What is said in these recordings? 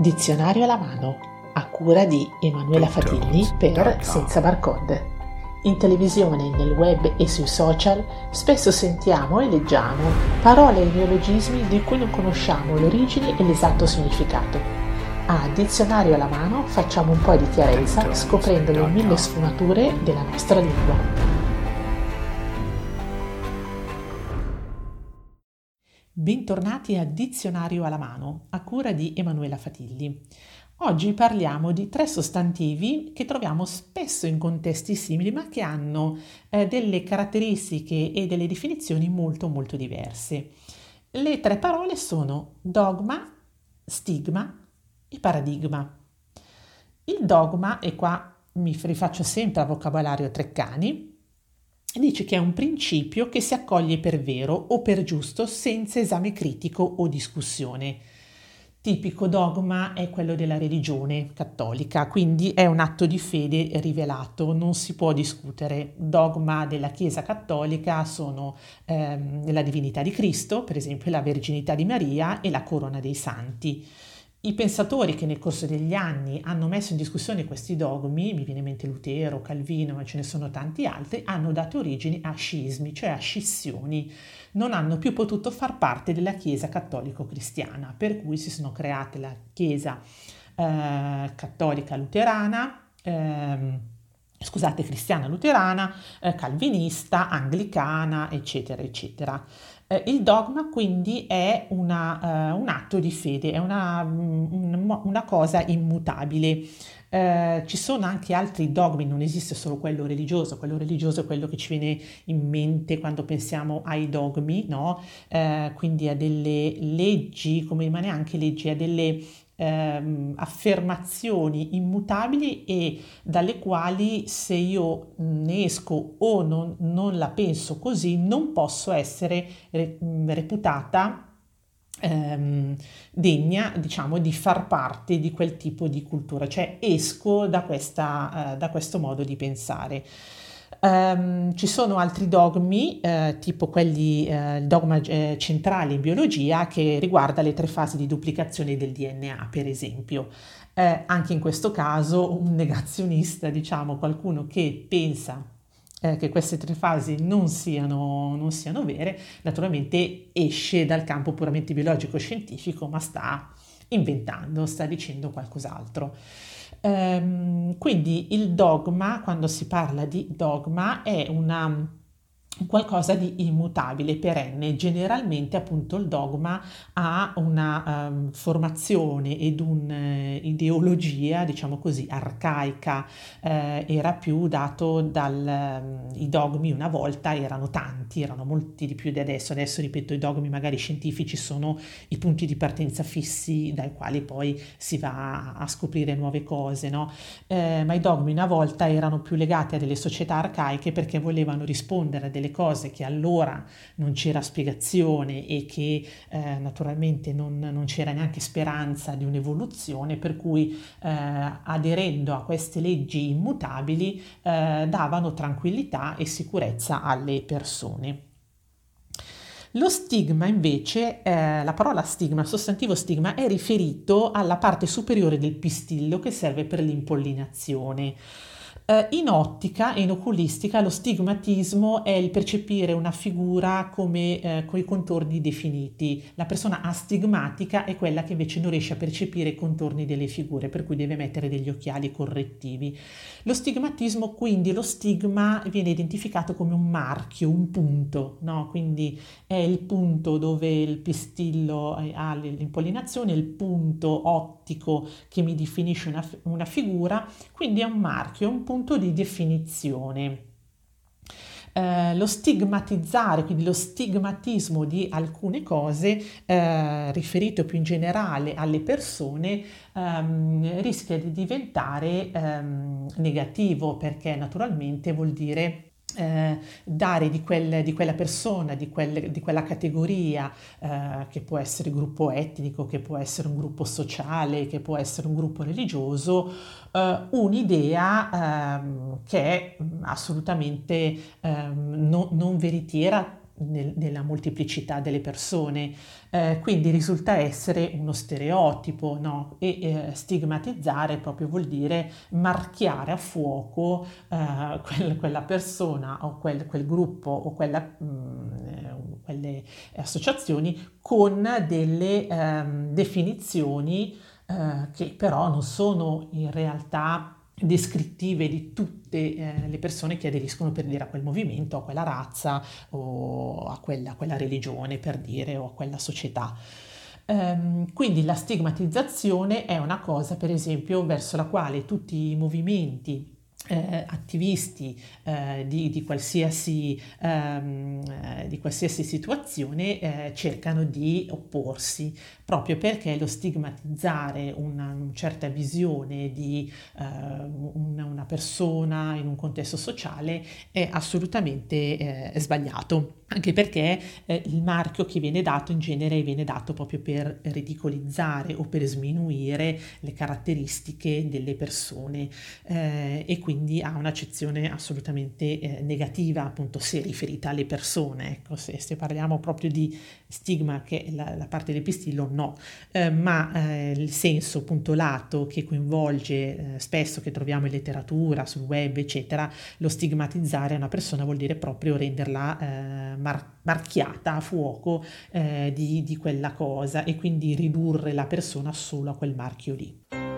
Dizionario alla mano, a cura di Emanuela Fatilli per Senza Barcode. In televisione, nel web e sui social spesso sentiamo e leggiamo parole e neologismi di cui non conosciamo l'origine e l'esatto significato. A Dizionario alla mano facciamo un po' di chiarezza scoprendo le mille sfumature della nostra lingua. Bentornati a Dizionario alla mano, a cura di Emanuela Fatilli. Oggi parliamo di tre sostantivi che troviamo spesso in contesti simili, ma che hanno eh, delle caratteristiche e delle definizioni molto molto diverse. Le tre parole sono dogma, stigma e paradigma. Il dogma, e qua mi rifaccio sempre al vocabolario Treccani, dice che è un principio che si accoglie per vero o per giusto senza esame critico o discussione. Tipico dogma è quello della religione cattolica, quindi è un atto di fede rivelato, non si può discutere. Dogma della Chiesa cattolica sono ehm, la divinità di Cristo, per esempio la verginità di Maria e la corona dei santi. I pensatori che nel corso degli anni hanno messo in discussione questi dogmi, mi viene in mente Lutero, Calvino, ma ce ne sono tanti altri, hanno dato origine a scismi, cioè a scissioni. Non hanno più potuto far parte della Chiesa cattolico-cristiana, per cui si sono create la Chiesa eh, cattolica luterana, eh, scusate, cristiana luterana, eh, calvinista, anglicana, eccetera, eccetera. Eh, il dogma quindi è una, uh, un atto di fede, è una, un, una cosa immutabile. Eh, ci sono anche altri dogmi, non esiste solo quello religioso, quello religioso è quello che ci viene in mente quando pensiamo ai dogmi, no? Eh, quindi a delle leggi, come rimane anche leggi, a delle ehm, affermazioni immutabili e dalle quali se io ne esco o non, non la penso così non posso essere reputata ehm, degna diciamo di far parte di quel tipo di cultura. Cioè esco da, questa, eh, da questo modo di pensare Um, ci sono altri dogmi, eh, tipo quelli, eh, il dogma eh, centrale in biologia che riguarda le tre fasi di duplicazione del DNA, per esempio. Eh, anche in questo caso un negazionista, diciamo, qualcuno che pensa eh, che queste tre fasi non siano, non siano vere, naturalmente esce dal campo puramente biologico-scientifico, ma sta inventando, sta dicendo qualcos'altro. Ehm, quindi il dogma, quando si parla di dogma, è una qualcosa di immutabile, perenne. Generalmente appunto il dogma ha una um, formazione ed un'ideologia, diciamo così, arcaica, eh, era più dato dal... Um, I dogmi una volta erano tanti, erano molti di più di adesso. Adesso, ripeto, i dogmi magari scientifici sono i punti di partenza fissi dai quali poi si va a scoprire nuove cose, no? Eh, ma i dogmi una volta erano più legati a delle società arcaiche perché volevano rispondere a delle delle cose che allora non c'era spiegazione e che eh, naturalmente non, non, c'era neanche speranza di un'evoluzione, per cui eh, aderendo a queste leggi immutabili eh, davano tranquillità e sicurezza alle persone. Lo stigma invece, eh, la parola stigma, sostantivo stigma, è riferito alla parte superiore del pistillo che serve per l'impollinazione. Uh, in ottica e in oculistica lo stigmatismo è il percepire una figura come uh, con i contorni definiti. La persona astigmatica è quella che invece non riesce a percepire i contorni delle figure, per cui deve mettere degli occhiali correttivi. Lo stigmatismo, quindi lo stigma viene identificato come un marchio, un punto, no? quindi è il punto dove il pistillo ha l'impollinazione, il punto ottico che mi definisce una, una figura, quindi è un marchio, un punto punto di definizione. Eh, lo stigmatizzare, quindi lo stigmatismo di alcune cose, eh, riferito più in generale alle persone, ehm, rischia di diventare ehm, negativo perché naturalmente vuol dire eh, dare di, quel, di, quella persona, di, quel, di quella categoria, eh, che può essere gruppo etnico, che può essere un gruppo sociale, che può essere un gruppo religioso, eh, un'idea ehm, che è assolutamente ehm, no, non veritiera nel, nella molteplicità delle persone, eh, quindi risulta essere uno stereotipo, no? E eh, stigmatizzare proprio vuol dire marchiare a fuoco eh, quel, quella persona o quel, quel gruppo o quella, mh, mm, quelle associazioni con delle ehm, definizioni eh, che però non sono in realtà descrittive di tutte eh, le persone che aderiscono per dire a quel movimento, a quella razza o a quella, a quella religione per dire o a quella società. Um, quindi la stigmatizzazione è una cosa, per esempio, verso la quale tutti i movimenti eh, attivisti eh, di, di, qualsiasi, ehm, eh, di, qualsiasi, situazione eh, cercano di opporsi, proprio perché lo stigmatizzare una, una certa visione di eh, una, una, persona in un contesto sociale è assolutamente eh, sbagliato. Anche perché il marchio che viene dato in genere viene dato proprio per ridicolizzare o per sminuire le caratteristiche delle persone e quindi ha un'accezione assolutamente eh, negativa appunto se riferita alle persone, ecco se, se parliamo proprio di stigma che è la, la parte del pistillo no, eh, ma eh, il senso appunto lato che coinvolge eh, spesso che troviamo in letteratura, sul web eccetera, lo stigmatizzare una persona vuol dire proprio renderla mar- marchiata a fuoco eh, di, di quella cosa e quindi ridurre la persona solo a quel marchio lì.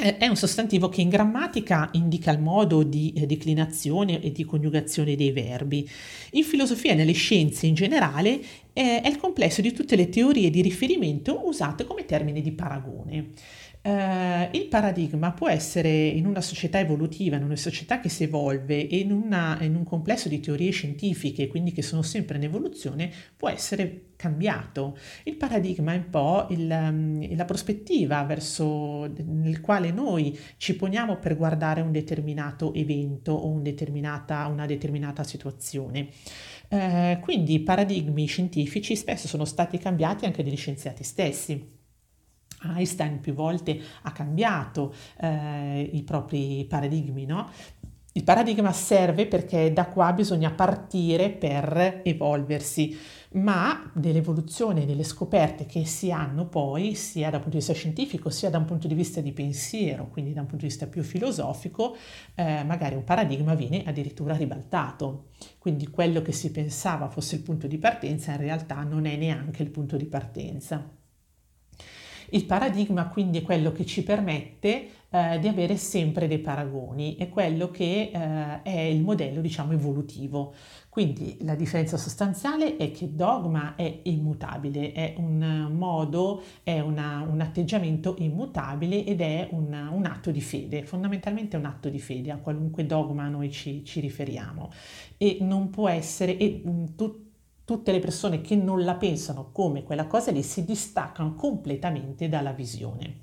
è un sostantivo che in grammatica indica il modo di eh, declinazione e di coniugazione dei verbi. In filosofia e nelle scienze in generale è il complesso di tutte le teorie di riferimento usate come termine di paragone. Uh, il paradigma può essere in una società evolutiva, in una società che si evolve e in, una, in, un complesso di teorie scientifiche, quindi che sono sempre in evoluzione, può essere cambiato. Il paradigma è un po' il, um, la prospettiva verso nel quale noi ci poniamo per guardare un determinato evento o un determinata, una determinata situazione. Uh, quindi i paradigmi scientifici spesso sono stati cambiati anche dagli scienziati stessi. Einstein più volte ha cambiato eh, i propri paradigmi, no? Il paradigma serve perché da qua bisogna partire per evolversi, ma dell'evoluzione, delle scoperte che si hanno poi, sia dal punto di vista scientifico, sia da un punto di vista di pensiero, quindi da un punto di vista più filosofico, eh, magari un paradigma viene addirittura ribaltato. Quindi quello che si pensava fosse il punto di partenza in realtà non è neanche il punto di partenza. Il paradigma quindi è quello che ci permette eh, di avere sempre dei paragoni, è quello che eh, è il modello diciamo evolutivo. Quindi la differenza sostanziale è che dogma è immutabile, è un modo, è una, un atteggiamento immutabile ed è un, un, atto di fede, fondamentalmente è un atto di fede a qualunque dogma noi ci, ci riferiamo e non può essere, e, mh, tu, tutte le persone che non la pensano come quella cosa lì si distaccano completamente dalla visione.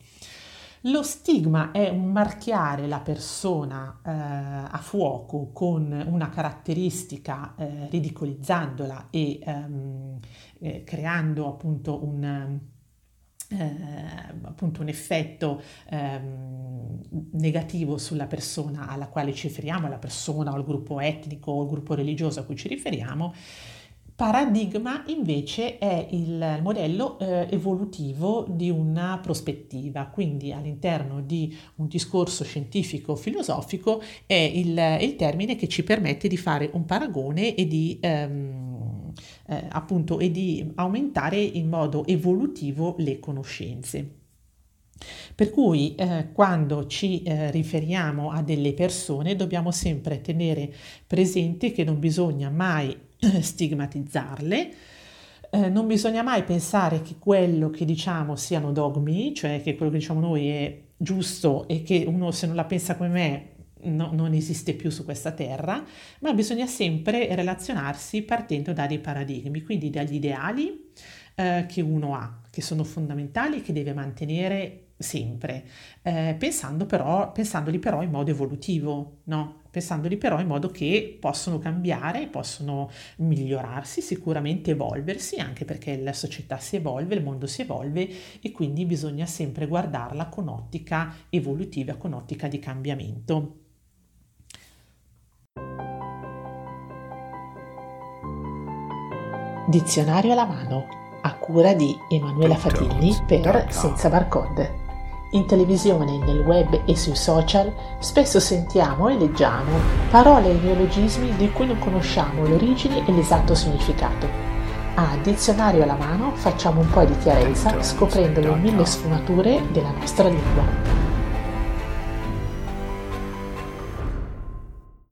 Lo stigma è un marchiare la persona eh, a fuoco con una caratteristica eh, ridicolizzandola e ehm, eh, creando appunto un, eh, appunto un effetto ehm, negativo sulla persona alla quale ci riferiamo, alla persona o al gruppo etnico o al gruppo religioso a cui ci riferiamo Paradigma invece è il modello eh, evolutivo di una prospettiva, quindi all'interno di un discorso scientifico-filosofico è il, il, termine che ci permette di fare un paragone e di, ehm, eh, appunto, e di aumentare in modo evolutivo le conoscenze. Per cui eh, quando ci eh, riferiamo a delle persone dobbiamo sempre tenere presente che non bisogna mai stigmatizzarle. Eh, non bisogna mai pensare che quello che diciamo siano dogmi, cioè che quello che diciamo noi è giusto e che uno se non la pensa come me no, non esiste più su questa terra, ma bisogna sempre relazionarsi partendo da dei paradigmi, quindi dagli ideali eh, che uno ha che sono fondamentali e che deve mantenere sempre, eh, pensando però, pensandoli però in modo evolutivo, no? pensandoli però in modo che possono cambiare, possono migliorarsi, sicuramente evolversi, anche perché la società si evolve, il mondo si evolve e quindi bisogna sempre guardarla con ottica evolutiva, con ottica di cambiamento. Dizionario alla mano, a cura di Emanuela Fatilli per Senza Barcode. In televisione, nel web e sui social spesso sentiamo e leggiamo parole e neologismi di cui non conosciamo l'origine e l'esatto significato. A dizionario alla mano facciamo un po' di chiarezza scoprendo le mille sfumature della nostra lingua.